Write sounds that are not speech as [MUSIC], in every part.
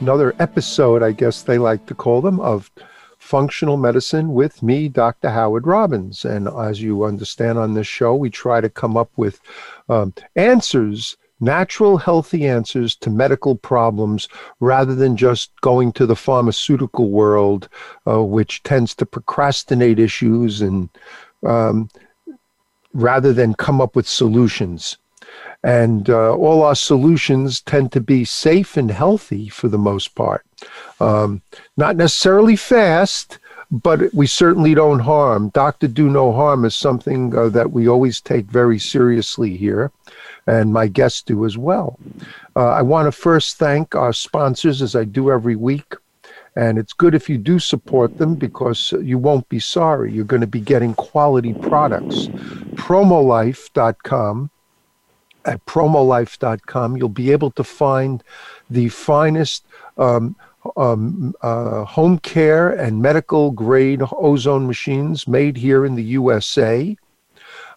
another episode, I guess they like to call them, of functional medicine with me, Dr. Howard Robbins. And as you understand on this show, we try to come up with um, answers, natural, healthy answers to medical problems rather than just going to the pharmaceutical world, uh, which tends to procrastinate issues and um, rather than come up with solutions. And uh, all our solutions tend to be safe and healthy for the most part. Um, not necessarily fast, but we certainly don't harm. Doctor do no harm is something uh, that we always take very seriously here, and my guests do as well. Uh, I want to first thank our sponsors, as I do every week. And it's good if you do support them because you won't be sorry. You're going to be getting quality products. Promolife.com at promolife.com, you'll be able to find the finest um, um, uh, home care and medical grade ozone machines made here in the USA.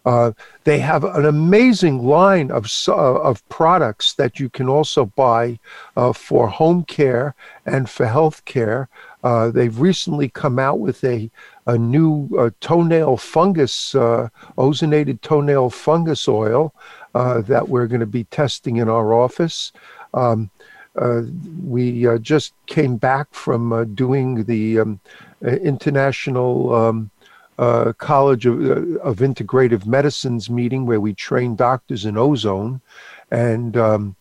Uh, they have an amazing line of uh, of products that you can also buy uh, for home care and for health care. Uh, they've recently come out with a a new uh, toenail fungus ozonated toenail fungus oil uh, that we're going to be testing in our office. Um, uh, we uh, just came back from uh, doing the um, uh, International um, uh, College of, of, Integrative Medicines meeting where we train doctors in ozone. And um,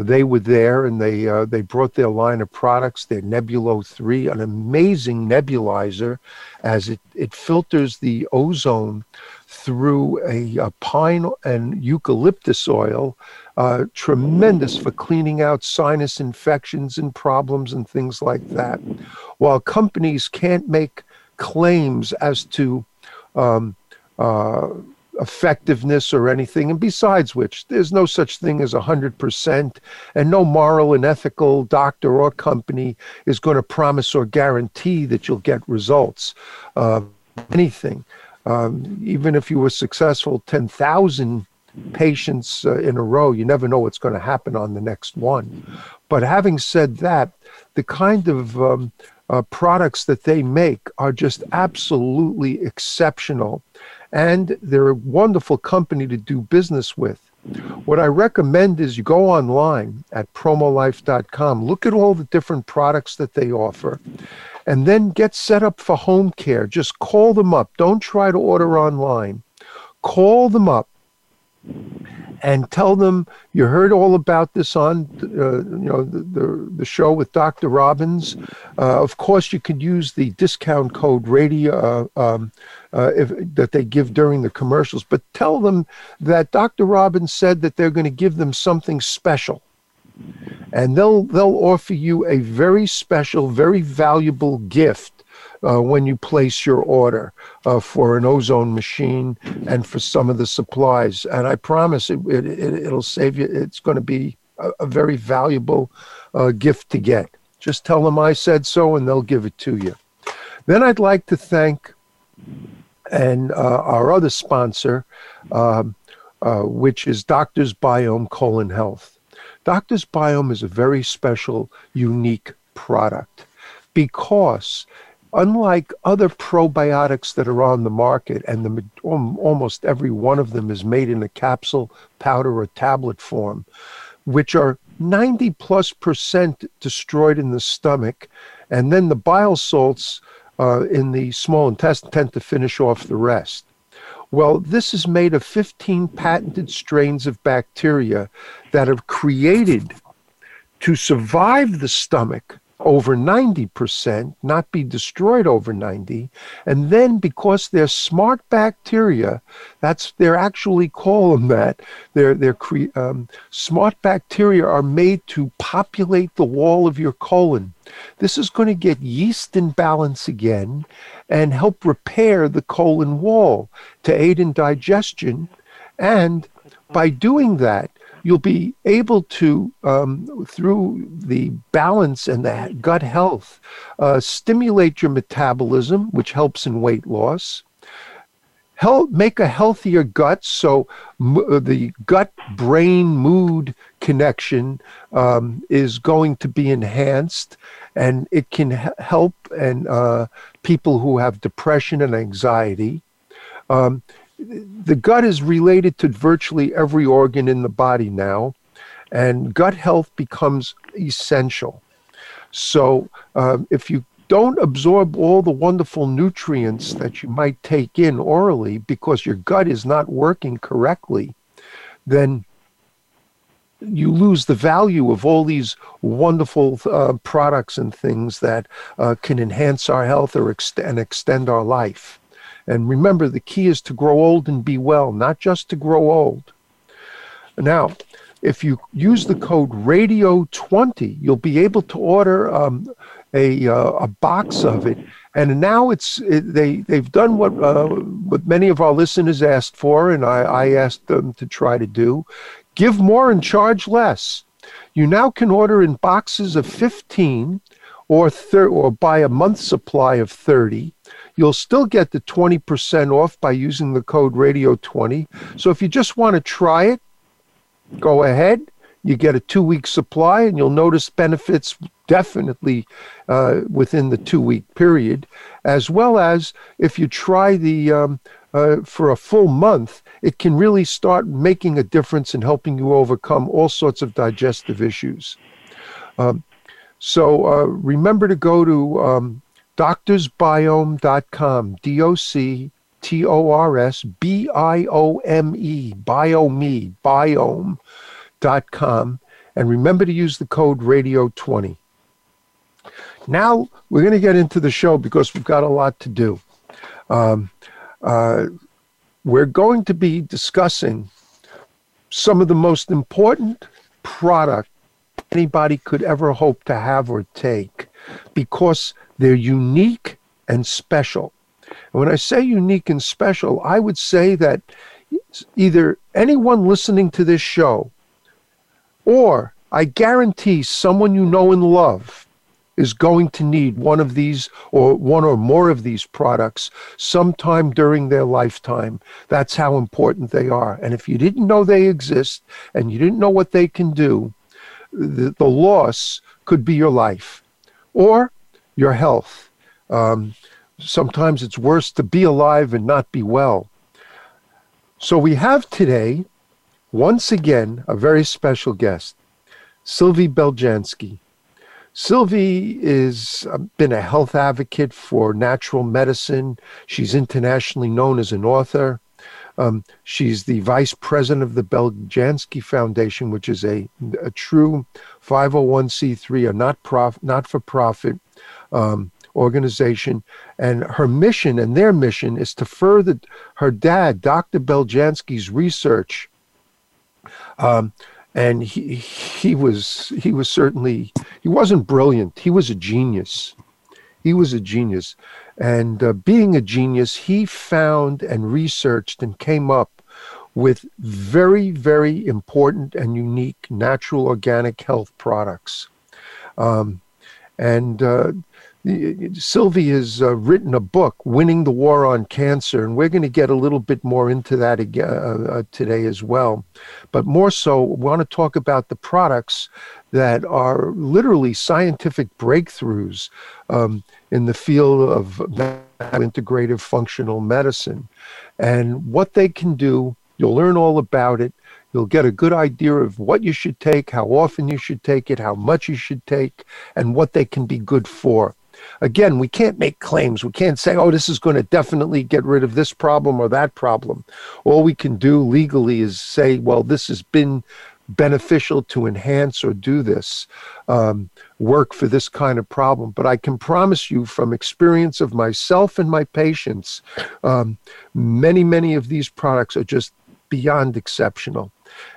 they were there and they, they brought their line of products, their Nebulo 3, an amazing nebulizer as it, it filters the ozone through a, a pine and eucalyptus oil, uh, tremendous for cleaning out sinus infections and problems and things like that. While companies can't make claims as to um, uh, effectiveness or anything, and besides which, there's no such thing as 100%, and no moral and ethical doctor or company is going to promise or guarantee that you'll get results. Uh, anything. Um, even if you were successful 10,000 patients uh, in a row, you never know what's going to happen on the next one. But having said that, the kind of um, uh, products that they make are just absolutely exceptional. And they're a wonderful company to do business with. What I recommend is you go online at promolife.com, look at all the different products that they offer, and then get set up for home care. Just call them up. Don't try to order online. Call them up and tell them you heard all about this on uh, you know the, the, the, show with Dr. Robbins. Uh, of course, you could use the discount code radio uh, um, uh, if, that they give during the commercials, but tell them that Dr. Robbins said that they're going to give them something special and they'll they'll offer you a very special, very valuable gift uh, when you place your order uh, for an ozone machine and for some of the supplies. And I promise it, it, it will save you. It's going to be a, a very valuable uh, gift to get. Just tell them I said so, and they'll give it to you. Then I'd like to thank and uh, our other sponsor, um, uh, which is Doctors Biome Colon Health. Doctor's Biome is a very special, unique product because unlike other probiotics that are on the market, and the, almost every one of them is made in a capsule, powder, or tablet form, which are 90 plus percent destroyed in the stomach, and then the bile salts uh, in the small intestine tend to finish off the rest. Well, this is made of 15 patented strains of bacteria that are created to survive the stomach over 90%, not be destroyed over 90. And then because they're smart bacteria, that's they're actually call them [LAUGHS] that. They're they're cre- um, smart bacteria are made to populate the wall of your colon. This is going to get yeast in balance again and help repair the colon wall to aid in digestion. And by doing that, you'll be able to, um, through the balance and the gut health, uh, stimulate your metabolism, which helps in weight loss. Help make a healthier gut, so m- uh, the gut brain mood connection um, is going to be enhanced, and it can h- help and uh, people who have depression and anxiety. Um, the gut is related to virtually every organ in the body now, and gut health becomes essential. So, um, if you don't absorb all the wonderful nutrients that you might take in orally because your gut is not working correctly, then you lose the value of all these wonderful uh, products and things that uh, can enhance our health or and extend our life. And remember, the key is to grow old and be well, not just to grow old. Now, if you use the code radio20, you'll be able to order um, a, uh, a box of it. And now it's it, they they've done what uh, what many of our listeners asked for, and I, I asked them to try to do: give more and charge less. You now can order in boxes of 15 or thir- or buy a month supply of 30 You'll still get the 20% off by using the code radio20. So if you just want to try it, go ahead. You get a two week supply, and you'll notice benefits definitely uh, within the two week period, as well as if you try the um, uh, for a full month, it can really start making a difference in helping you overcome all sorts of digestive issues. Um, so uh, remember to go to um, doctorsbiome.com, D O C T O R S B I O M E, biome, biome.com. And remember to use the code radio20. Now we're going to get into the show because we've got a lot to do. Um, uh, we're going to be discussing some of the most important product anybody could ever hope to have or take because they're unique and special. And when I say unique and special, I would say that either anyone listening to this show or I guarantee someone you know and love is going to need one of these or one or more of these products sometime during their lifetime. That's how important they are. And if you didn't know they exist and you didn't know what they can do, the, the loss could be your life or your health. Um, sometimes it's worse to be alive and not be well. So we have today, once again, a very special guest, Sylvie Beljanski. Sylvie has uh, been a health advocate for natural medicine. She's internationally known as an author. Um, she's the vice president of the Beljanski Foundation, which is a, a true 501c3, a not prof, not for profit um, organization. And her mission and their mission is to further her dad, Dr. Beljanski's research. Um, and he he was he was certainly he wasn't brilliant. He was a genius. He was a genius. And uh, being a genius, he found and researched and came up with very, very important and unique natural organic health products. Um, and uh, Sylvie has uh, written a book, Winning the War on Cancer, and we're going to get a little bit more into that again, uh, uh, today as well. But more so, we want to talk about the products that are literally scientific breakthroughs um, in the field of integrative functional medicine and what they can do. You'll learn all about it. You'll get a good idea of what you should take, how often you should take it, how much you should take, and what they can be good for. Again, we can't make claims. We can't say, oh, this is going to definitely get rid of this problem or that problem. All we can do legally is say, well, this has been beneficial to enhance or do this um, work for this kind of problem. But I can promise you from experience of myself and my patients, um, many, many of these products are just beyond exceptional.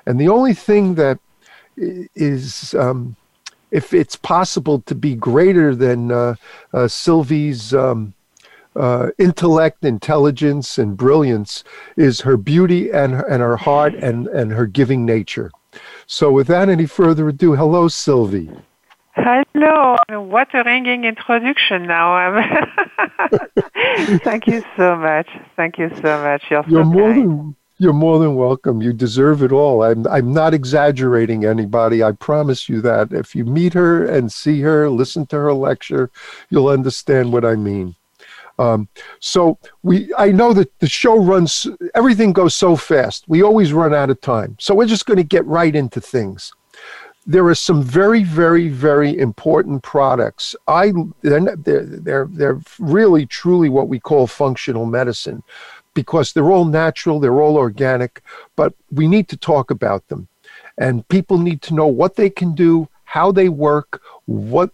And the only thing that is, um, if it's possible to be greater than uh, uh, Sylvie's um, uh, intellect, intelligence, and brilliance, is her beauty and, and her heart and, and her giving nature. So, without any further ado, hello, Sylvie. Hello. What a ringing introduction now. [LAUGHS] Thank you so much. Thank you so much. You're, You're so more than you're more than welcome. You deserve it all. I'm I'm not exaggerating anybody. I promise you that. If you meet her and see her, listen to her lecture, you'll understand what I mean. Um, so we, I know that the show runs, everything goes so fast. We always run out of time. So we're just going to get right into things. There are some very, very, very important products. I, they're, they're, they're really, truly what we call functional medicine because they're all natural, they're all organic, but we need to talk about them. And people need to know what they can do, how they work, what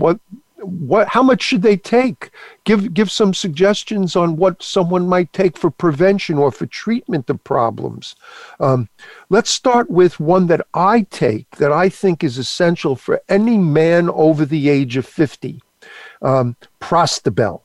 what what how much should they take? Give give some suggestions on what someone might take for prevention or for treatment of problems. Um, let's start with one that I take that I think is essential for any man over the age of 50. Um, Prostabel.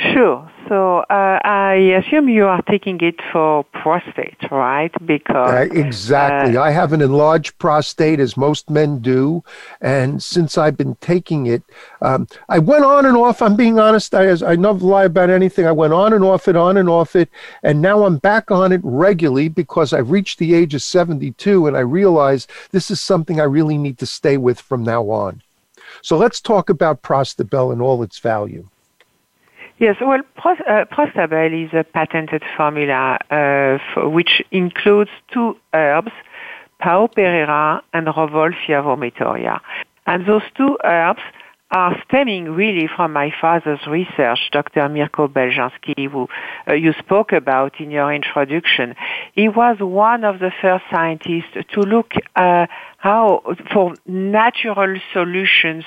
Sure. So uh, I assume you are taking it for prostate, right? Because uh, exactly, uh, I have an enlarged prostate, as most men do, and since I've been taking it, um, I went on and off. I'm being honest. I, I never lie about anything. I went on and off it, on and off it, and now I'm back on it regularly because I've reached the age of 72, and I realize this is something I really need to stay with from now on. So let's talk about Prostabel and all its value. Yes, well, Pros- uh, Prostabel is a patented formula uh, for, which includes two herbs, Pao pereira and Rauwolfia vomitoria. And those two herbs are stemming really from my father's research, Dr. Mirko Beljanski, who uh, you spoke about in your introduction. He was one of the first scientists to look uh, how for natural solutions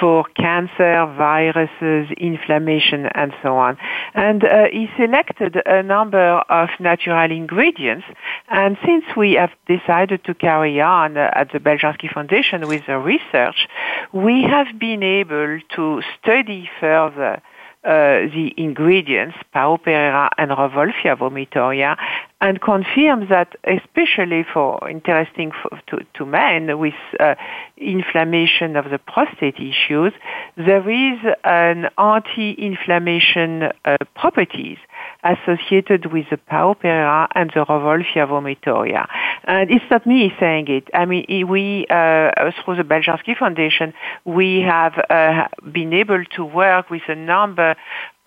for cancer, viruses, inflammation, and so on. And uh, he selected a number of natural ingredients. And since we have decided to carry on uh, at the Beljanski Foundation with the research, we have been able to study further uh, the ingredients, Pao pereira and Rauwolfia vomitoria, and confirms that, especially for interesting for, to, to men with uh, inflammation of the prostate issues, there is an anti-inflammation uh, properties associated with the Pao pereira and the Rauwolfia vomitoria. And it's not me saying it. I mean, we, uh, through the Beljanski Foundation, we have uh, been able to work with a number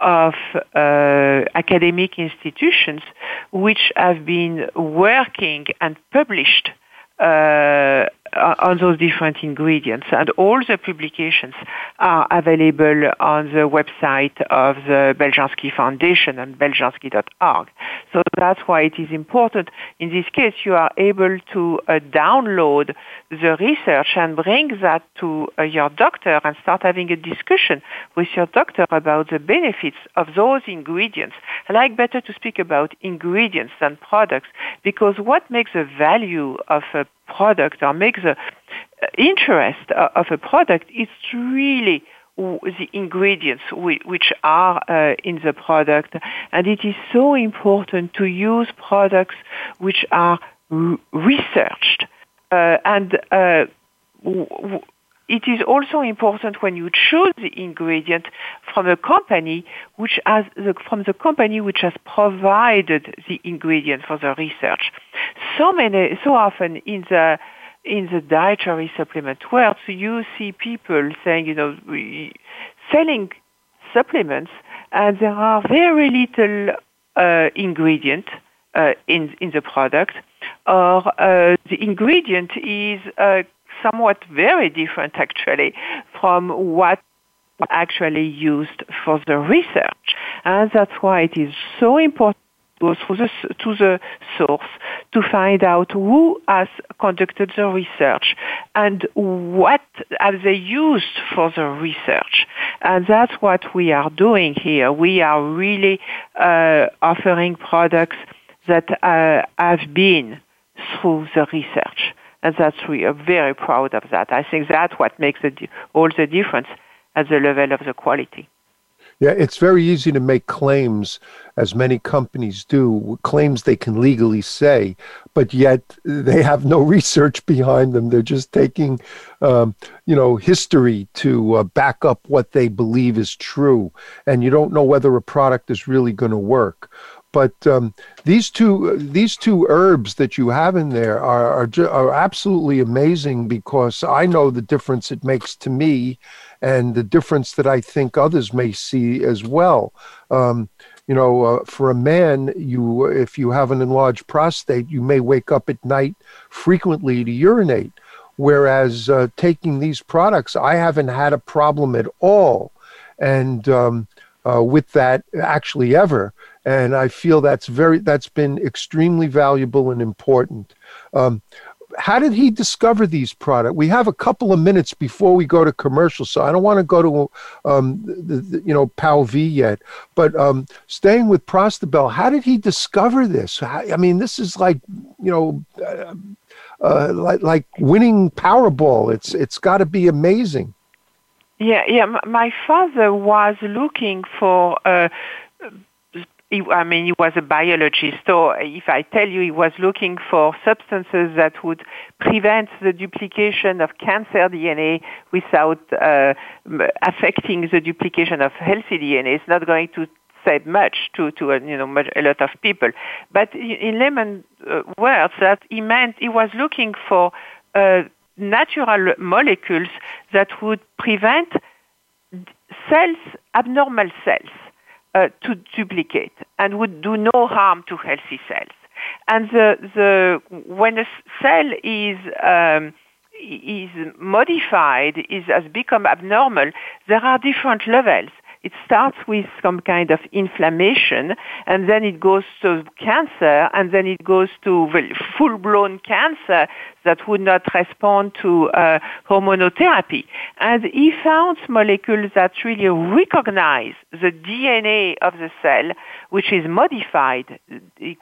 of uh, academic institutions which have been working and published uh, on those different ingredients. And all the publications are available on the website of the Beljanski Foundation and beljanski.org. So that's why it is important. In this case, you are able to uh, download the research and bring that to uh, your doctor and start having a discussion with your doctor about the benefits of those ingredients. I like better to speak about ingredients than products because what makes the value of a product or make the interest of a product is really the ingredients which are uh, in the product. And it is so important to use products which are researched. Uh, and uh, it is also important when you choose the ingredient from a company which has the, from the company which has provided the ingredient for the research. So many, so often in the in the dietary supplement world, so you see people saying, you know, selling supplements, and there are very little uh, ingredient uh, in in the product, or uh, the ingredient is uh, somewhat very different actually from what actually used for the research. And that's why it is so important to go the, to the source to find out who has conducted the research and what have they used for the research. And that's what we are doing here. We are really uh, offering products that uh, have been through the research. And that's we are very proud of that. I think that's what makes the, all the difference at the level of the quality. Yeah, it's very easy to make claims, as many companies do, claims they can legally say, but yet they have no [LAUGHS] research behind them. They're just taking, um, you know, history to uh, back up what they believe is true, and you don't know whether a product is really going to work. But um, these two these two herbs that you have in there are, are are absolutely amazing because I know the difference it makes to me and the difference that I think others may see as well. Um, you know, uh, for a man, you if you have an enlarged prostate, you may wake up at night frequently to urinate. Whereas uh, taking these products, I haven't had a problem at all, and um, uh, with that actually ever. And I feel that's very that's been extremely valuable and important. Um, how did he discover these products? We have a couple of minutes before we go to commercial, so I don't want to go to um, the, the, you know Pao V yet. But um, staying with Prostabel, how did he discover this? I mean, this is like you know, uh, uh, like like winning Powerball. It's it's got to be amazing. Yeah, yeah. My father was looking for. Uh, he, I mean, he was a biologist. So if I tell you he was looking for substances that would prevent the duplication of cancer DNA without uh, affecting the duplication of healthy DNA, it's not going to say much to, to uh, you know much, a lot of people. But in layman uh, words, that he meant he was looking for uh, natural molecules that would prevent cells, abnormal cells uh, to duplicate and would do no harm to healthy cells. And the, the, when a cell is, um, is modified, is, has become abnormal, there are different levels. It starts with some kind of inflammation, and then it goes to cancer, and then it goes to full-blown cancer that would not respond to uh, hormonotherapy. And he found molecules that really recognize the DNA of the cell, which is modified,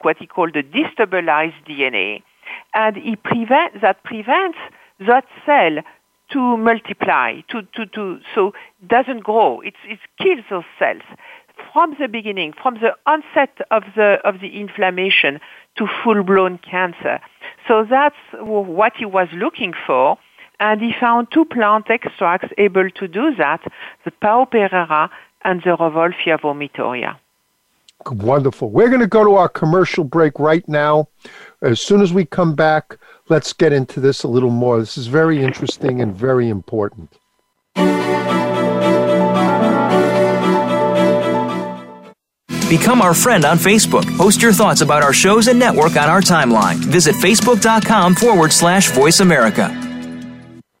what he called the destabilized DNA, and he prevent, that prevents that cell to multiply, to, to, to, so doesn't grow. It, it kills those cells from the beginning, from the onset of the, of the inflammation to full-blown cancer. So that's what he was looking for. And he found two plant extracts able to do that, the Pau Pereira and the Rauwolfia vomitoria. Wonderful. We're going to go to our commercial break right now. As soon as we come back, let's get into this a little more. This is very interesting and very important. Become our friend on Facebook. Post your thoughts about our shows and network on our timeline. Visit facebook.com forward slash voice America.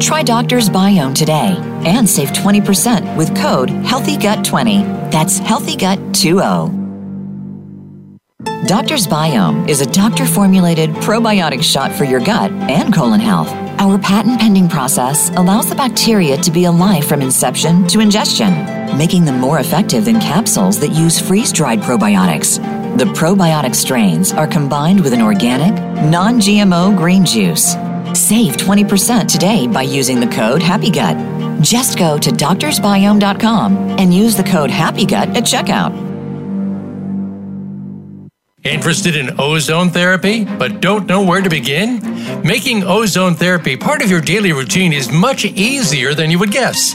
Try Doctor's Biome today and save 20% with code HEALTHYGUT20. That's HEALTHYGUT20. Doctor's Biome is a doctor formulated probiotic shot for your gut and colon health. Our patent pending process allows the bacteria to be alive from inception to ingestion, making them more effective than capsules that use freeze dried probiotics. The probiotic strains are combined with an organic, non GMO green juice. Save 20% today by using the code HAPPYGUT. Just go to doctorsbiome.com and use the code HAPPYGUT at checkout. Interested in ozone therapy, but don't know where to begin? Making ozone therapy part of your daily routine is much easier than you would guess.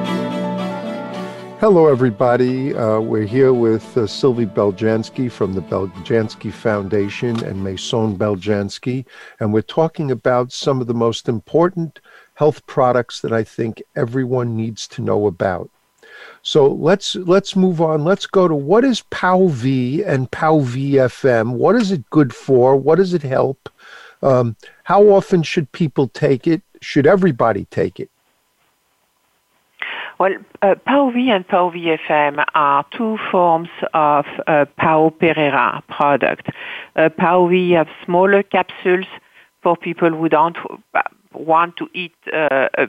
Hello, everybody. Uh, we're here with uh, Sylvie Beljanski from the Beljanski Foundation and Maison Beljanski, and we're talking about some of the most important health products that I think everyone needs to know about. So let's let's move on. Let's go to what is POW-V and POW-VFM. What is it good for? What does it help? Um, how often should people take it? Should everybody take it? Well, uh, POW-V and POW-VFM are two forms of uh, Pao Pereira product. Uh, POW-V have smaller capsules for people who don't want to eat, uh, uh,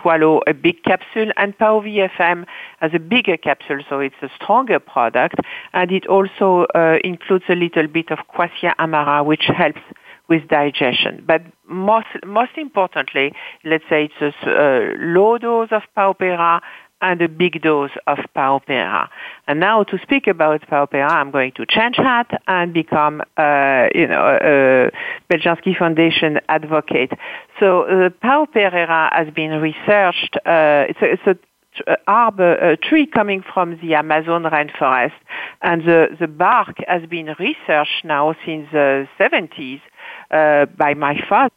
swallow a big capsule, and POW-VFM has a bigger capsule, so it's a stronger product, and it also uh, includes a little bit of Quassia amara, which helps with digestion. But most, most importantly, let's say it's a low dose of Pao Pereira and a big dose of Pao Pereira. And now to speak about Pao Pereira, I'm going to change hat and become, uh, you know, a Beljanski Foundation advocate. So uh, Pao Pereira has been researched. Uh, it's a, it's a arbor, a tree coming from the Amazon rainforest, and the, the bark has been researched now since the 70s uh, by my father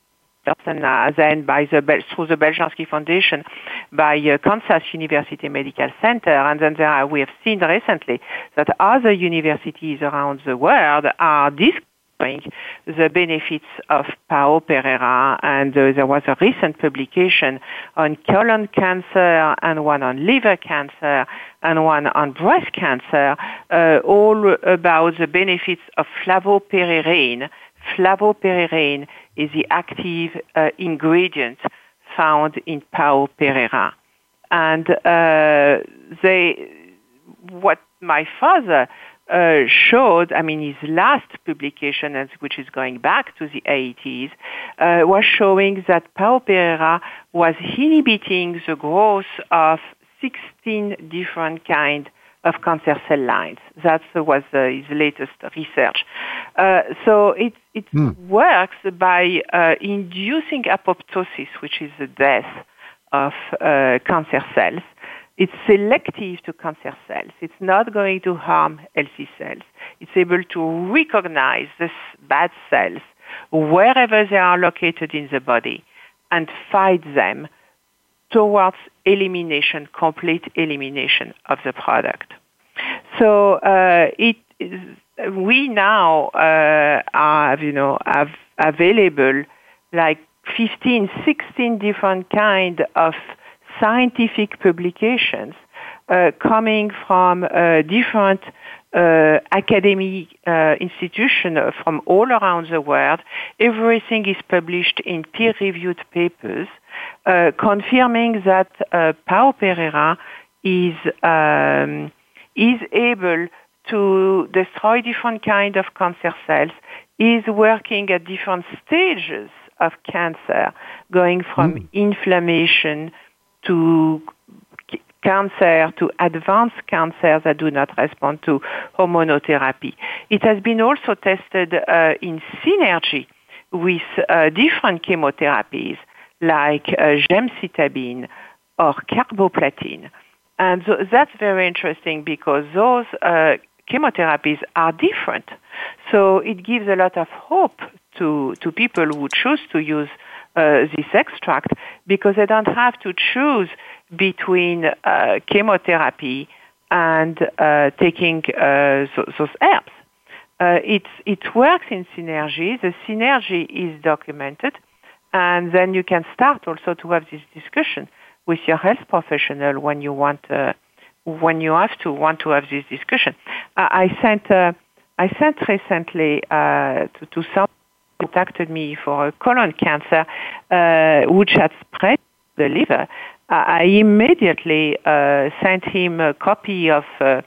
and uh, then by the through the Beljanski Foundation by uh, Kansas University Medical Center, and then there are, we have seen recently that other universities around the world are discovering the benefits of Pao Pereira, and uh, there was a recent publication on colon cancer and one on liver cancer and one on breast cancer, uh, all about the benefits of flavopereirine flavopereirine is the active uh, ingredient found in Pao Pereira. And uh, they, what my father uh, showed, I mean, his last publication, which is going back to the 80s, uh, was showing that Pao Pereira was inhibiting the growth of 16 different kinds of cancer cell lines. That was uh, his latest research. Uh, so it, it mm. works by uh, inducing apoptosis, which is the death of uh, cancer cells. It's selective to cancer cells. It's not going to harm healthy cells. It's able to recognize these bad cells wherever they are located in the body and fight them towards elimination, complete elimination of the product. So uh, it is, we now uh, have, you know, have available like 15, 16 different kind of scientific publications uh, coming from uh, different uh, academic uh, institutions from all around the world. Everything is published in peer-reviewed papers, uh, confirming that uh, Pao Pereira is um, is able to destroy different kind of cancer cells, is working at different stages of cancer, going from mm. inflammation to cancer to advanced cancer that do not respond to hormonotherapy. It has been also tested uh, in synergy with uh, different chemotherapies like uh, gemcitabine or carboplatin. And so that's very interesting because those uh, chemotherapies are different. So it gives a lot of hope to, to people who choose to use uh, this extract because they don't have to choose between uh, chemotherapy and uh, taking uh, those herbs. Uh, it, it works in synergy. The synergy is documented, and then you can start also to have this discussion with your health professional when you want, uh, when you have to want to have this discussion. I, I sent, uh, I sent recently uh, to, to some contacted me for a colon cancer, uh, which had spread the liver. I immediately uh, sent him a copy of uh,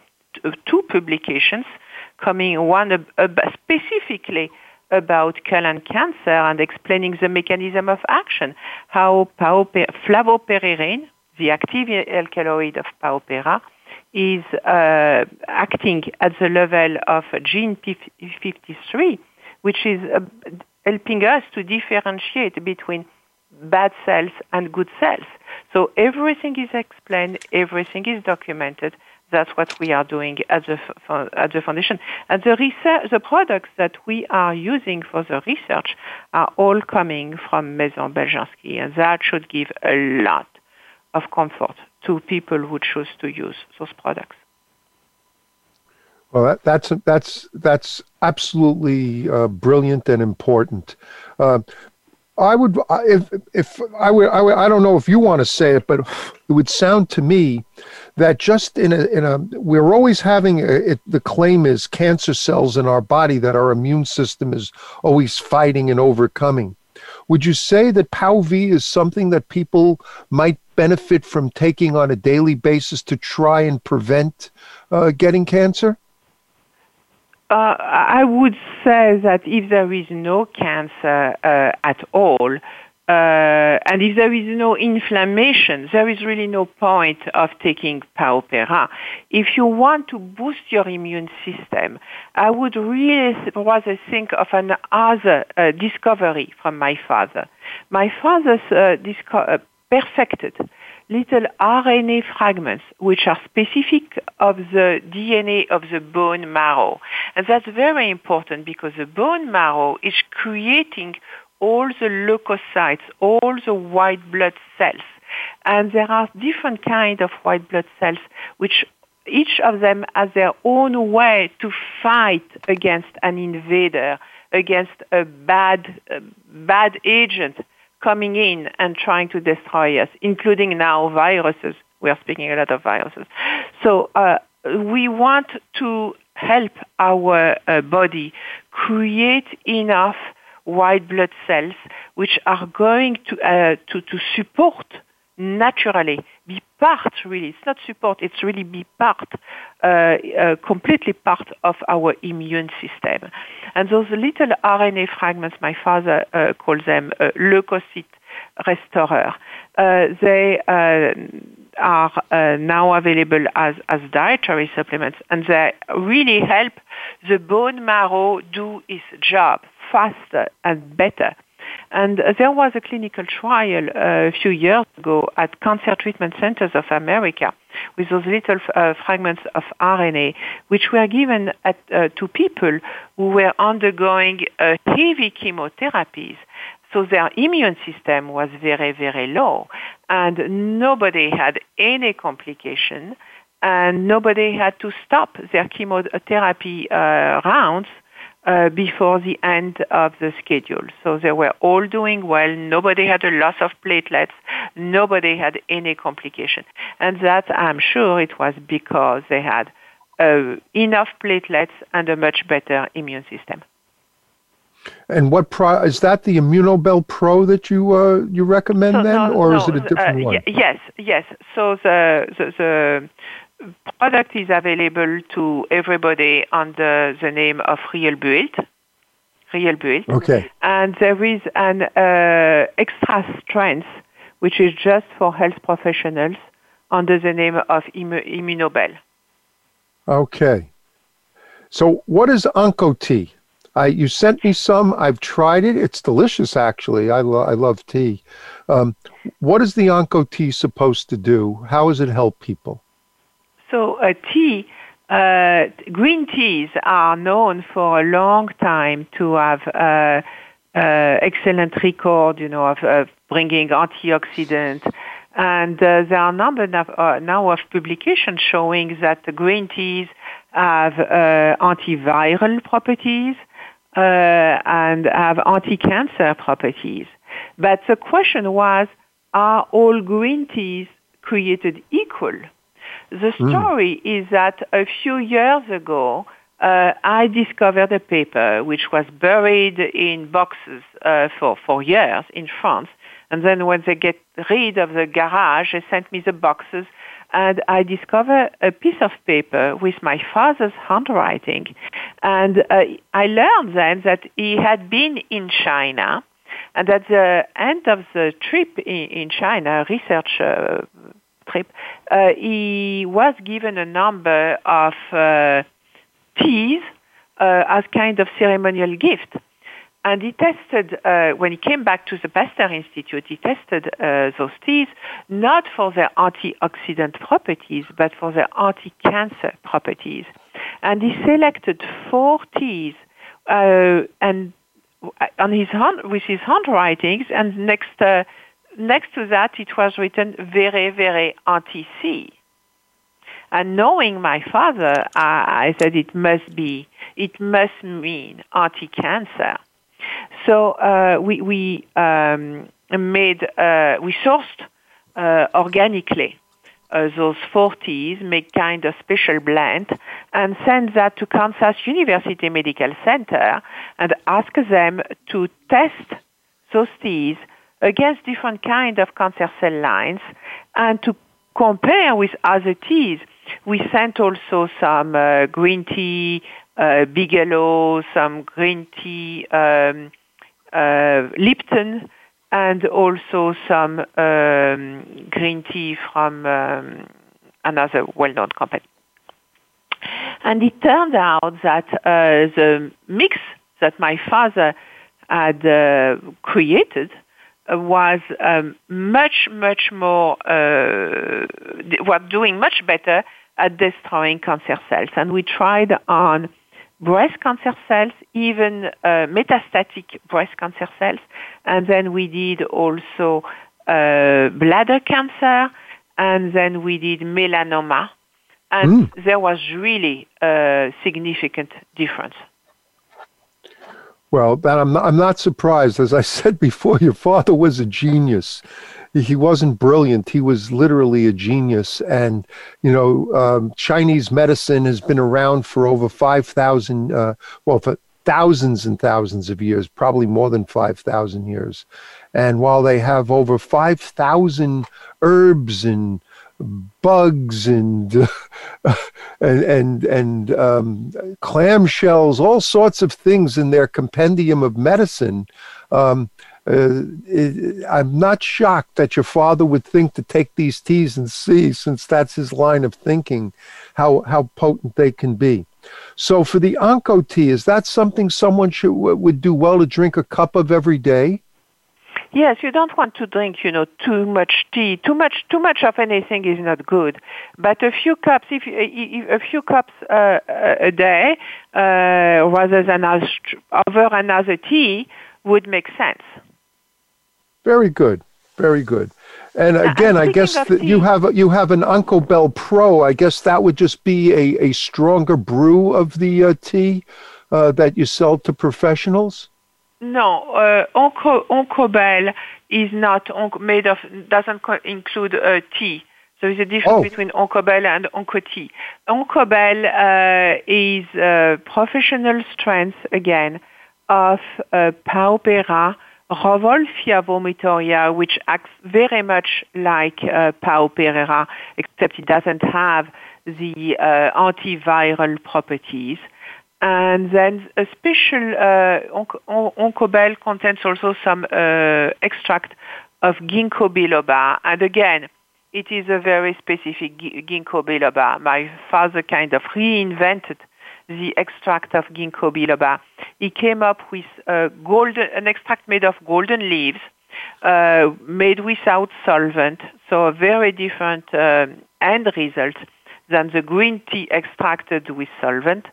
two publications coming one specifically about colon cancer and explaining the mechanism of action, how flavopereirine, the active alkaloid of Paupera, is uh, acting at the level of gene P53, which is uh, helping us to differentiate between bad cells and good cells. So everything is explained, everything is documented. That's what we are doing at the, at the foundation. And the research, the products that we are using for the research are all coming from Maison Beljanski, and that should give a lot of comfort to people who choose to use those products. Well, that, that's that's that's absolutely uh, brilliant and important. Uh, I would, if if I would, I would, I don't know if you want to say it, but it would sound to me that just in a in a we're always having a, it, the claim is cancer cells in our body that our immune system is always fighting and overcoming. Would you say that POW-V is something that people might benefit from taking on a daily basis to try and prevent uh, getting cancer? Uh, I would say that if there is no cancer uh, at all, uh, and if there is no inflammation, there is really no point of taking Paupera. If you want to boost your immune system, I would really rather think of another uh, discovery from my father. My father uh, disco- uh, perfected little RNA fragments which are specific of the DNA of the bone marrow. And that's very important because the bone marrow is creating all the leukocytes, all the white blood cells. And there are different kinds of white blood cells which each of them has their own way to fight against an invader, against a bad, uh, bad agent coming in and trying to destroy us, including now viruses. We are speaking a lot of viruses. So uh, we want to help our uh, body create enough white blood cells which are going to, uh, to, to support naturally, be part really, it's not support, it's really be part, uh, uh, completely part of our immune system. And those little RNA fragments, my father uh, calls them uh, leukocyte restorer. Uh, they uh, are uh, now available as, as dietary supplements and they really help the bone marrow do its job faster and better. And there was a clinical trial uh, a few years ago at Cancer Treatment Centers of America with those little uh, fragments of RNA, which were given at, uh, to people who were undergoing uh, heavy chemotherapies. So their immune system was very, very low, and nobody had any complication, and nobody had to stop their chemotherapy uh, rounds uh, before the end of the schedule. So they were all doing well. Nobody had a loss of platelets. Nobody had any complication. And that, I'm sure it was because they had uh, enough platelets and a much better immune system. And what pro is that? The Immunobel Pro that you uh, you recommend so, then, no, or no, is it a different uh, one? Yes, yes. So the, the, the product is available to everybody under the name of Real Build. Real Build. Okay. And there is an uh, extra strength, which is just for health professionals, under the name of Immunobel. Okay. So, what is OncoT? I, you sent me some. I've tried it. It's delicious, actually. I, lo- I love tea. Um, what is the Onco Tea supposed to do? How does it help people? So, uh, tea, uh, green teas are known for a long time to have uh, uh excellent record, you know, of bringing antioxidants And uh, there are a number of, uh, now of publications showing that the green teas have uh, antiviral properties and have anti-cancer properties. But the question was, are all green teas created equal? The hmm. story mm. is that a few years ago, uh, I discovered a paper which was buried in boxes uh, for, for years in France. And then when they get rid of the garage, they sent me the boxes and I discovered a piece of paper with my father's handwriting. And uh, I learned then that he had been in China and at the end of the trip in, in China, research uh, trip, uh, he was given a number of uh, teas uh, as kind of ceremonial gift. And he tested, uh, when he came back to the Pasteur Institute, he tested uh, those teas not for their antioxidant properties, but for their anti-cancer properties. And he selected four teas, uh, and on his hand, with his handwritings, and next, uh, next to that it was written very, very anti-C. And knowing my father, I, I said it must be, it must mean anti-cancer. So uh, we, we um, made, uh, we sourced uh, organically uh, those 40s, make kind of special blend, and send that to Kansas University Medical Center and ask them to test those teas against different kind of cancer cell lines and to compare with other teas. We sent also some uh, green tea, uh, Bigelow, some green tea, um, uh, Lipton, and also some um, green tea from um, another well-known company. And it turned out that uh, the mix that my father had uh, created was um, much, much more, uh, were doing much better at destroying cancer cells. And we tried on breast cancer cells, even uh, metastatic breast cancer cells. And then we did also uh, bladder cancer, and then we did melanoma. And mm. there was really a significant difference. Well, that I'm not, I'm not surprised. As I said [LAUGHS] before, your father was a genius he wasn't brilliant. He was literally a genius. And, you know, um, Chinese medicine has been around for over 5,000, uh, well, for thousands and thousands of years, probably more than 5,000 years. And while they have over 5,000 herbs and bugs and [LAUGHS] and and and um, clamshells, all sorts of things in their compendium of medicine. Um, uh, it, I'm not shocked that your father would think to take these T's and C's, since that's his line of thinking, how, how potent they can be. So, for the Onco tea, is that something someone should would do well to drink a cup of every day? Yes, you don't want to drink, you know, too much tea. Too much, too much of anything is not good. But a few cups, if, if a few cups uh, a day, uh, rather than over another tea, would make sense. Very good. Very good. And again, I guess that you have you have an Oncobel Pro. I guess that would just be a, a stronger brew of the uh, tea uh, that you sell to professionals. No, uh, Onco, Oncobel is not made of doesn't include uh, tea. So There is a difference oh. between Oncobel and Oncotea. Oncobel uh, is uh, professional strength again of uh, Pao Pereira Rauwolfia vomitoria, which acts very much like uh, Pao except it doesn't have the uh, antiviral properties. And then a special uh, oncobel contains also some uh, extract of ginkgo biloba. And again, it is a very specific ginkgo biloba. My father kind of reinvented the extract of ginkgo biloba. He came up with golden, an extract made of golden leaves, uh, made without solvent, so a very different uh, end result than the green tea extracted with solvent.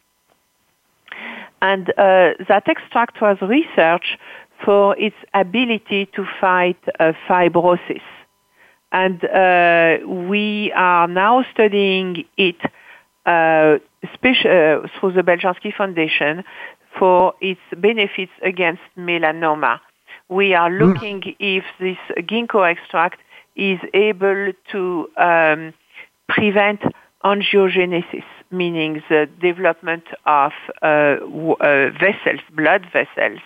And uh, that extract was researched for its ability to fight uh, fibrosis. and uh, we are now studying it uh, uh, through the Beljanski Foundation for its benefits against melanoma. We are hmm. looking mm. if this ginkgo extract is able to um, prevent angiogenesis, meaning the development of uh, uh, vessels, blood vessels,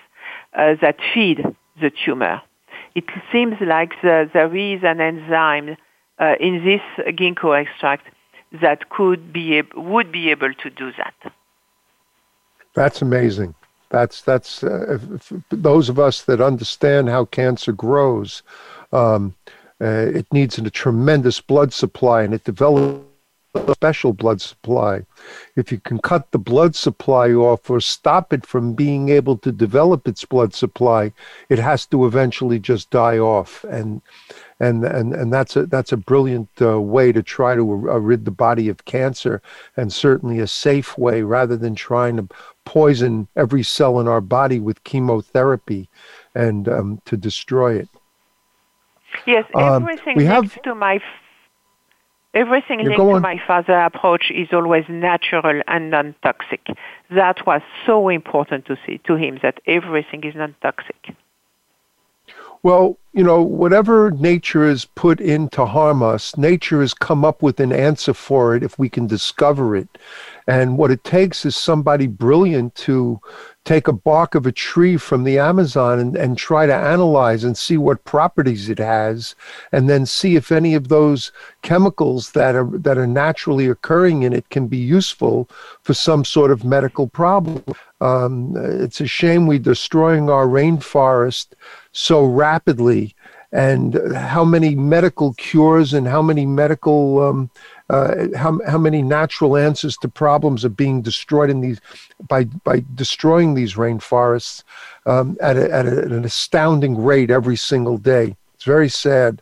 uh, that feed the tumor. It seems like the, there is an enzyme in this ginkgo extract that could be would be able to do that. That's amazing. That's that's uh, those of us that understand how cancer grows. Um, uh, it needs a tremendous blood supply, and it develops special blood supply. If you can cut the blood supply off or stop it from being able to develop its blood supply, it has to eventually just die off. And and and and that's a that's a brilliant uh, way to try to uh, rid the body of cancer, and certainly a safe way rather than trying to poison every cell in our body with chemotherapy and um, to destroy it. Yes, um, everything um, we have, to my everything linked to my father approach is always natural and non-toxic. That was so important to see to him that everything is non-toxic. Well, you know, whatever nature has put in to harm us, nature has come up with an answer for it if we can discover it. And what it takes is somebody brilliant to take a bark of a tree from the Amazon and, and try to analyze and see what properties it has, and then see if any of those chemicals that are that are naturally occurring in it can be useful for some sort of medical problem. Um, it's a shame we're destroying our rainforest so rapidly, and how many medical cures and how many medical um, uh, how, how many natural answers to problems are being destroyed in these by by destroying these rainforests um, at, a, at, a, at, an astounding rate every single day. It's very sad.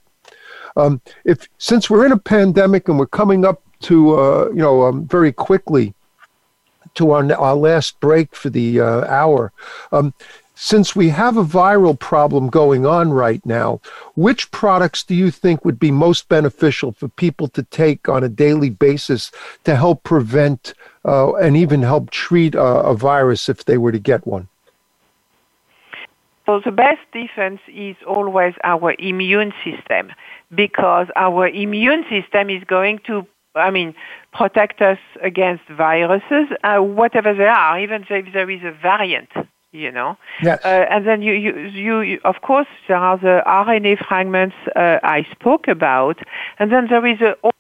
Um, if since we're in a pandemic and we're coming up to uh, you know um, very quickly to our, our last break for the uh, hour. Um, since we have a viral problem going on right now, which products do you think would be most beneficial for people to take on a daily basis to help prevent uh, and even help treat a, a virus if they were to get one? So the best defense is always our immune system because our immune system is going to I mean, protect us against viruses, uh, whatever they are, even if there is a variant you know. Yes. Uh, and then you, you, you, you, of course, there are the RNA fragments uh, I spoke about, and then there is a, all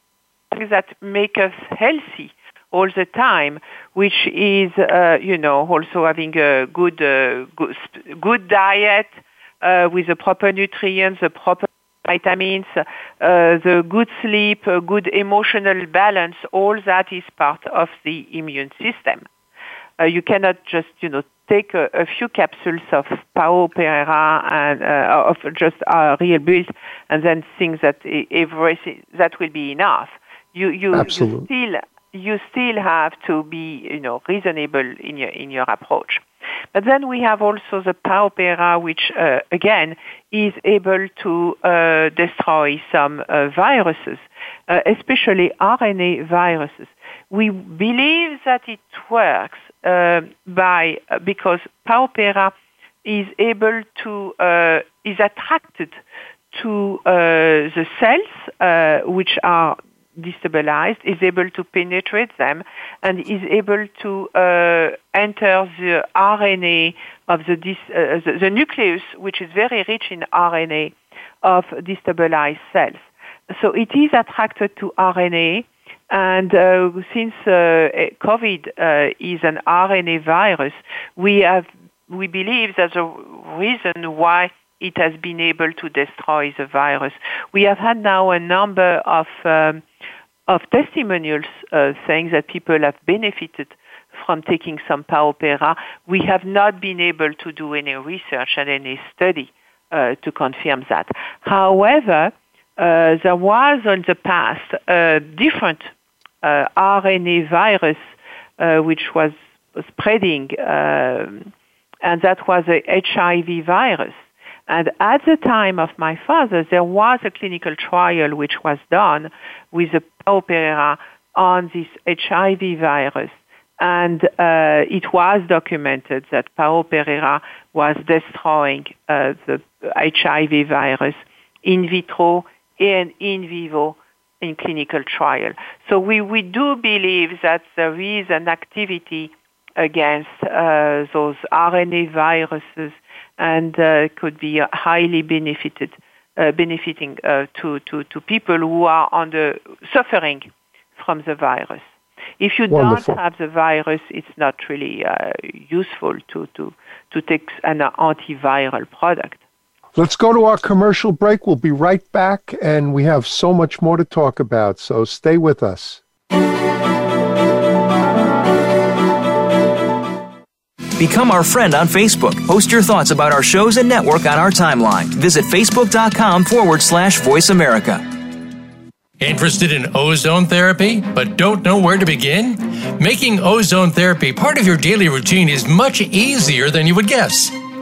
things that make us healthy all the time, which is, uh, you know, also having a good, uh, good, good diet uh, with the proper nutrients, the proper vitamins, uh, the good sleep, good emotional balance, all that is part of the immune system. Uh, you cannot just, you know, take a, a few capsules of Pao Pereira and uh, of just uh, real build and then think that everything that will be enough. You you, you still you still have to be you know reasonable in your in your approach. But then we have also the Pao Pereira, which uh, again is able to uh, destroy some uh, viruses, uh, especially RNA viruses. We believe that it works uh, by uh, because Pao Pereira is able to uh, is attracted to the cells which are destabilized, is able to penetrate them, and is able to uh, enter the RNA of the, dis, uh, the, the, nucleus, which is very rich in RNA of destabilized cells. So it is attracted to RNA, and uh, since uh, COVID uh, is an RNA virus, we have we believe that the reason why it has been able to destroy the virus. We have had now a number of um, of testimonials uh, saying that people have benefited from taking some Pao Pereira. We have not been able to do any research and any study uh, to confirm that. However, uh, there was in the past a different RNA virus uh, which was spreading, um, and that was a HIV virus. And at the time of my father, there was a clinical trial which was done with Pao Pereira on this HIV virus. And uh, it was documented that Pao Pereira was destroying uh, the HIV virus in vitro and in vivo in clinical trial. So we, we do believe that there is an activity against uh, those RNA viruses and uh, could be highly benefited, uh, benefiting uh, to, to, to people who are under suffering from the virus. If you Wonderful. don't have the virus, it's not really uh, useful to, to, to take an antiviral product. Let's go to our commercial break. We'll be right back, and we have so much more to talk about, so stay with us. Become our friend on Facebook. Post your thoughts about our shows and network on our timeline. Visit facebook.com forward slash voice America. Interested in ozone therapy, but don't know where to begin? Making ozone therapy part of your daily routine is much easier than you would guess.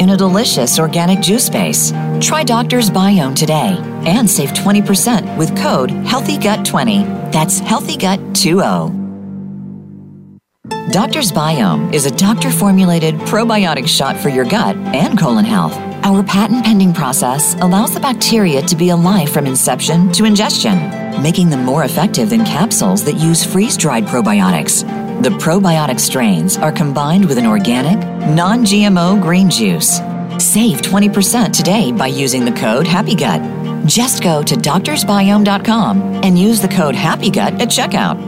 in a delicious organic juice base. Try Doctor's Biome today and save 20% with code HEALTHYGUT20. That's HEALTHYGUT20. Doctor's Biome is a doctor formulated probiotic shot for your gut and colon health. Our patent pending process allows the bacteria to be alive from inception to ingestion, making them more effective than capsules that use freeze dried probiotics. The probiotic strains are combined with an organic, non GMO green juice. Save 20% today by using the code HAPPYGUT. Just go to doctorsbiome.com and use the code HAPPYGUT at checkout.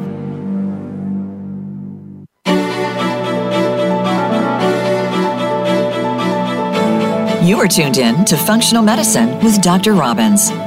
You are tuned in to Functional Medicine with Dr. Robbins.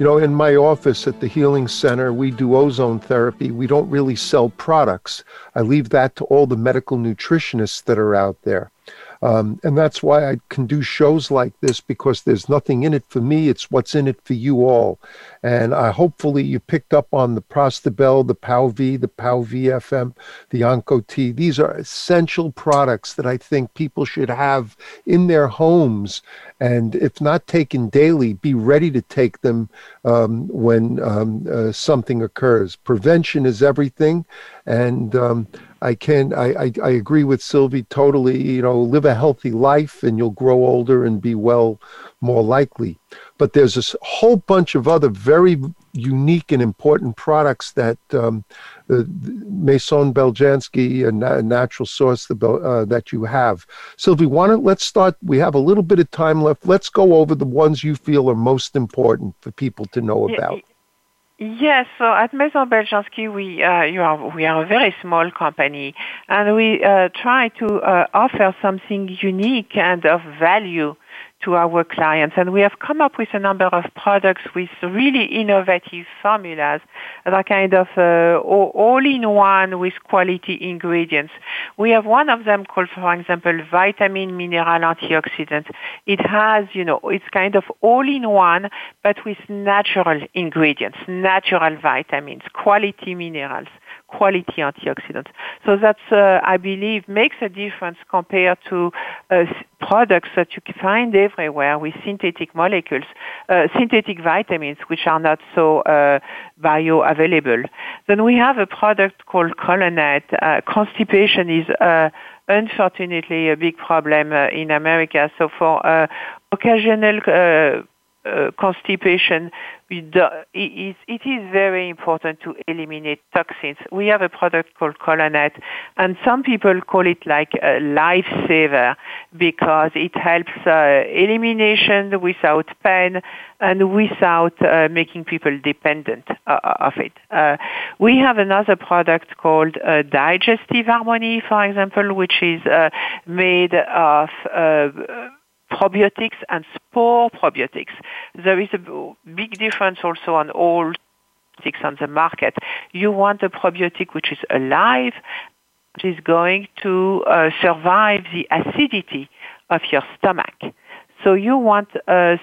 you know, in my office at the Healing Center, we do ozone therapy. We don't really sell products. I leave that to all the medical nutritionists that are out there. Um, and that's why I can do shows like this because there's nothing in it for me. It's what's in it for you all. And I hopefully you picked up on the Prostabel, the Pao V, the Pao V FM, the Onco-T. These are essential products that I think people should have in their homes. And if not taken daily, be ready to take them um, when um, uh, something occurs. Prevention is everything. And um, I can I, I, I agree with Sylvie totally. You know, live a healthy life, and you'll grow older and be well more likely. But there's a whole bunch of other very unique and important products that um, the, Maison Beljanski, a natural source the, uh, that you have. Sylvie, why don't let's start? We have a little bit of time left. Let's go over the ones you feel are most important for people to know about. Yes, so at Maison Beljanski, we uh, are we are a very small company, and we uh, try to uh, offer something unique and of value to our clients. And we have come up with a number of products with really innovative formulas that are kind of uh, all-in-one with quality ingredients. We have one of them called, for example, vitamin mineral antioxidant. It has, you know, it's kind of all-in-one, but with natural ingredients, natural vitamins, quality minerals quality antioxidants. So that's, uh, I believe, makes a difference compared to uh, products that you find everywhere with synthetic molecules, uh, synthetic vitamins, which are not so uh, bioavailable. Then we have a product called Colonet. Uh, constipation is uh, unfortunately a big problem in America. So for occasional uh, uh, constipation, it is very important to eliminate toxins. We have a product called Colonet, and some people call it like a lifesaver because it helps uh, elimination without pain and without uh, making people dependent uh, of it. Uh, we have another product called uh, Digestive Harmony, for example, which is uh, made of probiotics and spore probiotics. There is a big difference also on all probiotics on the market. You want a probiotic which is alive, which is going to uh, survive the acidity of your stomach. So you want uh,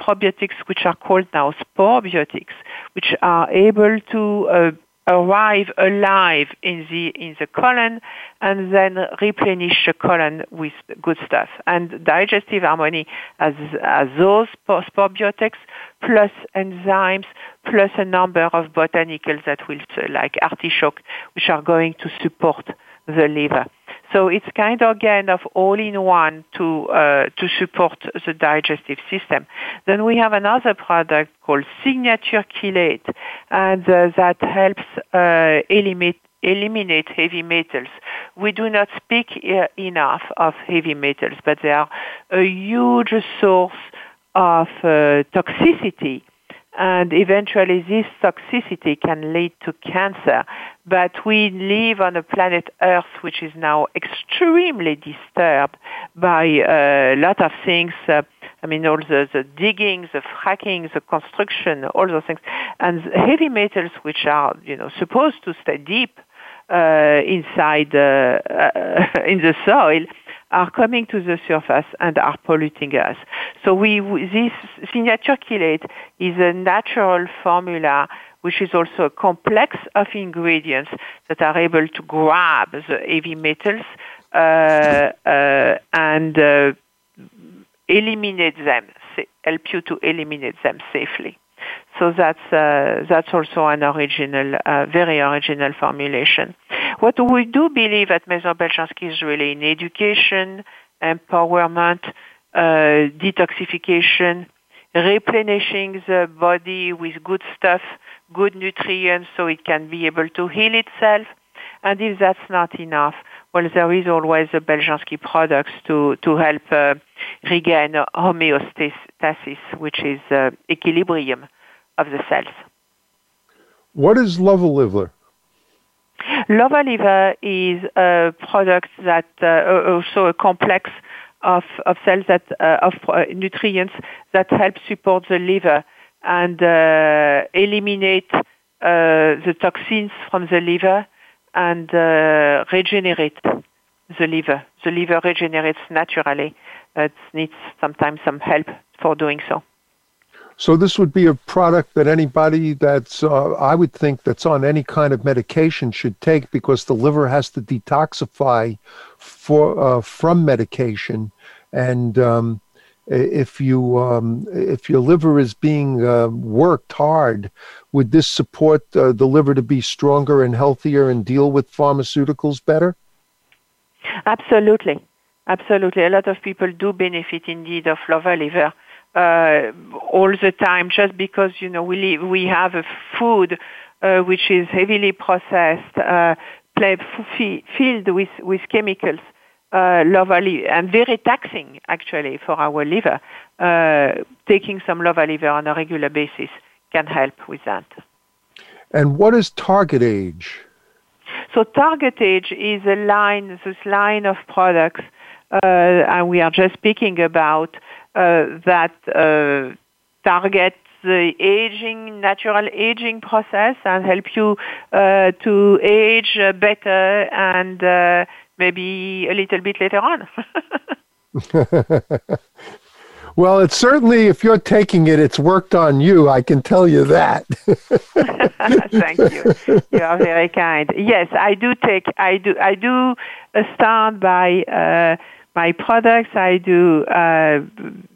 probiotics which are called now spore sporebiotics, which are able to uh, arrive alive in the in the colon and then replenish the colon with good stuff. And digestive harmony has, has those probiotics plus enzymes plus a number of botanicals that will like artichoke which are going to support the liver. So it's kind of again of all in one to uh, to support the digestive system. Then we have another product called Signature Chelate, and uh, that helps uh, eliminate eliminate heavy metals. We do not speak uh, enough of heavy metals, but they are a huge source of uh, toxicity and eventually this toxicity can lead to cancer. But we live on a planet Earth which is now extremely disturbed by a lot of things. Uh, I mean, all the, the digging, the fracking, the construction, all those things, and heavy metals which are, you know, supposed to stay deep uh, inside uh, [LAUGHS] in the soil are coming to the surface and are polluting us. So we, this signature chelate is a natural formula which is also a complex of ingredients that are able to grab the heavy metals uh, uh, and uh, eliminate them, help you to eliminate them safely. So that's uh, that's also an original, uh, very original formulation. What we do believe at Maison Beljanski is really in education, empowerment, uh, detoxification, replenishing the body with good stuff, good nutrients, so it can be able to heal itself. And if that's not enough, well, there is always the Beljanski products to, to help uh, regain homeostasis, which is uh, equilibrium of the cells. What is Lova Liver? Lova Liver is a product that uh, also a complex of, of cells that uh, of uh, nutrients that help support the liver and uh, eliminate uh, the toxins from the liver and uh, regenerate the liver. The liver regenerates naturally. It needs sometimes some help for doing so. So this would be a product that anybody that's, uh, I would think, that's on any kind of medication should take because the liver has to detoxify for uh, from medication, and um, if you um, if your liver is being uh, worked hard, would this support uh, the liver to be stronger and healthier and deal with pharmaceuticals better? Absolutely, absolutely. A lot of people do benefit indeed of Lova liver uh, all the time just because you know we live, we have a food uh, which is heavily processed, uh, filled with with chemicals. Uh, and very taxing actually for our liver. Uh, taking some Lova liver on a regular basis can help with that. And what is target age? So target age is a line, this line of products, uh, and we are just speaking about that uh, target the aging, natural aging process and help you uh, to age better and maybe a little bit later on. [LAUGHS] [LAUGHS] Well, it's certainly, if you're taking it, it's worked on you. I can tell you that. [LAUGHS] Thank you. You are very kind. Yes, I do take, I do, I do start by uh, my products. I do uh,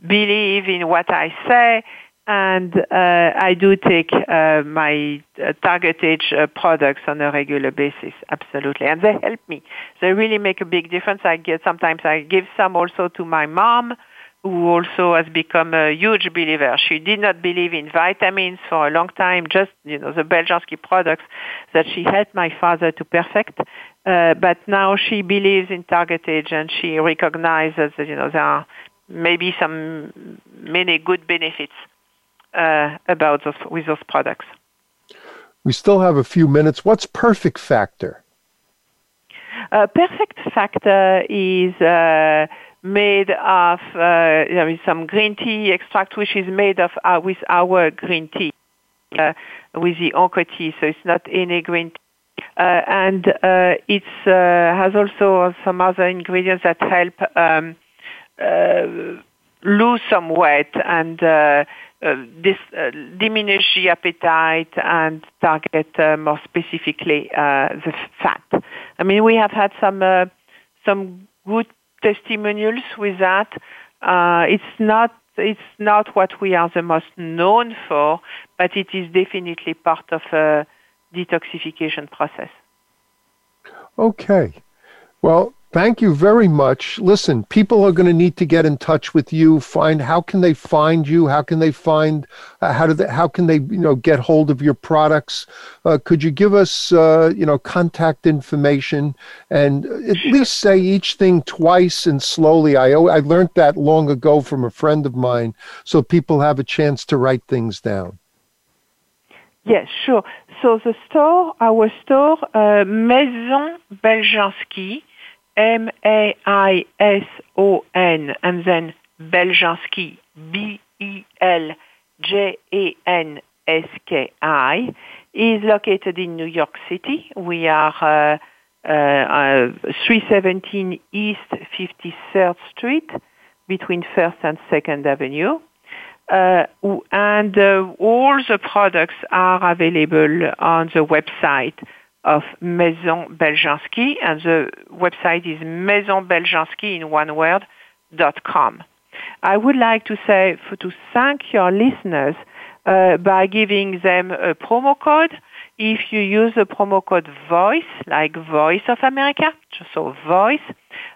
believe in what I say and uh, I do take uh, my uh, target age uh, products on a regular basis, absolutely, and they help me. They really make a big difference. I get sometimes I give some also to my mom, who also has become a huge believer. She did not believe in vitamins for a long time, just you know the Beljanski products that she helped my father to perfect. Uh, but now she believes in target age, and she recognizes that you know there are maybe some many good benefits uh, about those with those products. We still have a few minutes. What's Perfect Factor? Uh, Perfect Factor is uh, made of uh, some green tea extract which is made of uh, with our green tea uh, with the tea, so it's not any green tea. Uh, and uh, it uh, has also some other ingredients that help um, lose some weight and uh, this, uh, diminish the appetite and target uh, more specifically the fat. I mean, we have had some some good testimonials with that. Uh, it's not it's not what we are the most known for, but it is definitely part of a detoxification process. Okay. Well, Thank you very much. Listen, people are going to need to get in touch with you. Find how can they find you? How can they find uh, how do they how can they you know get hold of your products? Uh, could you give us uh, you know contact information and at least say each thing twice and slowly? I I learned that long ago from a friend of mine, so people have a chance to write things down. Yes, sure. So the store, our store, uh, Maison Beljanski M-A-I-S-O-N, and then Beljanski, B-E-L-J-A-N-S-K-I, is located in New York City. We are uh, uh, 317 East 53rd Street between 1st and 2nd Avenue. Uh, and uh, all the products are available on the website of Maison Beljanski, and the website is maisonbeljanski in one word dot com. I would like to say for, to thank your listeners uh, by giving them a promo code. If you use the promo code VOICE, like Voice of America, so VOICE,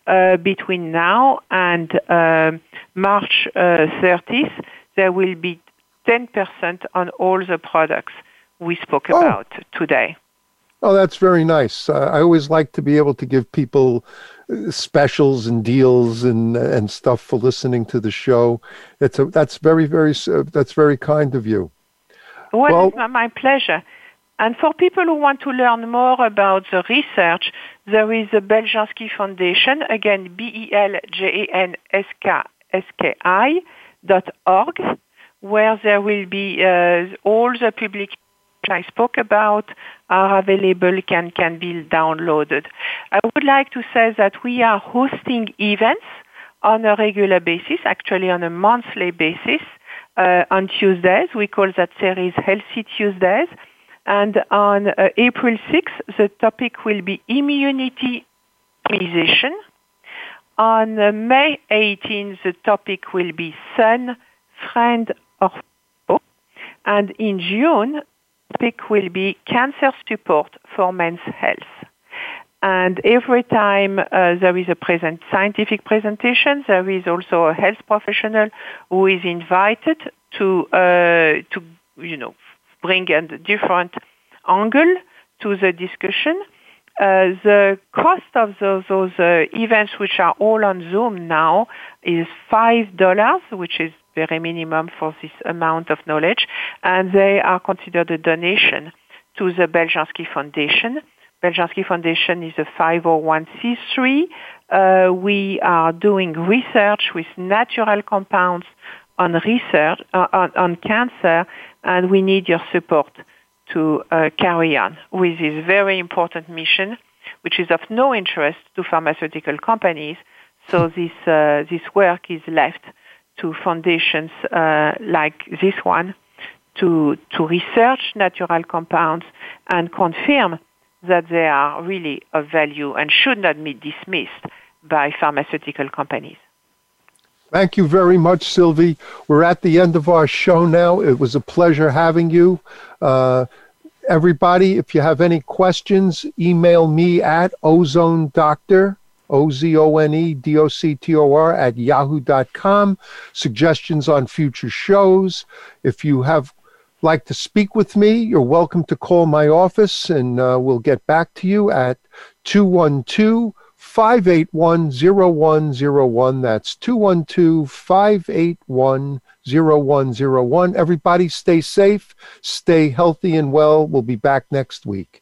uh, between now and uh, March 30th, uh, there will be 10% on all the products we spoke oh. about today. Oh, that's very nice. Uh, I always like to be able to give people uh, specials and deals and and stuff for listening to the show. It's a, that's very very uh, that's very kind of you. Well, well my pleasure. And for people who want to learn more about the research, there is the Beljanski Foundation, again, B-E-L-J-A-N-S-K-S-K-I dot org, where there will be uh, all the public I spoke about are available, can, can be downloaded. I would like to say that we are hosting events on a regular basis, actually on a monthly basis, uh, on Tuesdays. We call that series Healthy Tuesdays. And on uh, April 6th, the topic will be immunity optimization. On uh, May 18th, the topic will be sun, friend, or foe. And in June, topic will be cancer support for men's health. And every time uh, there is a present scientific presentation, there is also a health professional who is invited to uh, to you know bring a different angle to the discussion. Uh, the cost of those, those uh, events, which are all on Zoom now, is five dollars, which is very minimum for this amount of knowledge, and they are considered a donation to the Beljanski Foundation. Beljanski Foundation is a 501c3. Uh, we are doing research with natural compounds on research uh, on, on, cancer, and we need your support to uh, carry on with this very important mission, which is of no interest to pharmaceutical companies. So this uh, this work is left to foundations uh, like this one to, to research natural compounds and confirm that they are really of value and should not be dismissed by pharmaceutical companies. Thank you very much, Sylvie. We're at the end of our show now. It was a pleasure having you. Uh, everybody, if you have any questions, email me at ozone doctor O Z O N E D O C T O R at yahoo.com. Suggestions on future shows. If you have like to speak with me, you're welcome to call my office and uh, we'll get back to you at 212 581 0101. That's 212 581 0101. Everybody stay safe, stay healthy and well. We'll be back next week.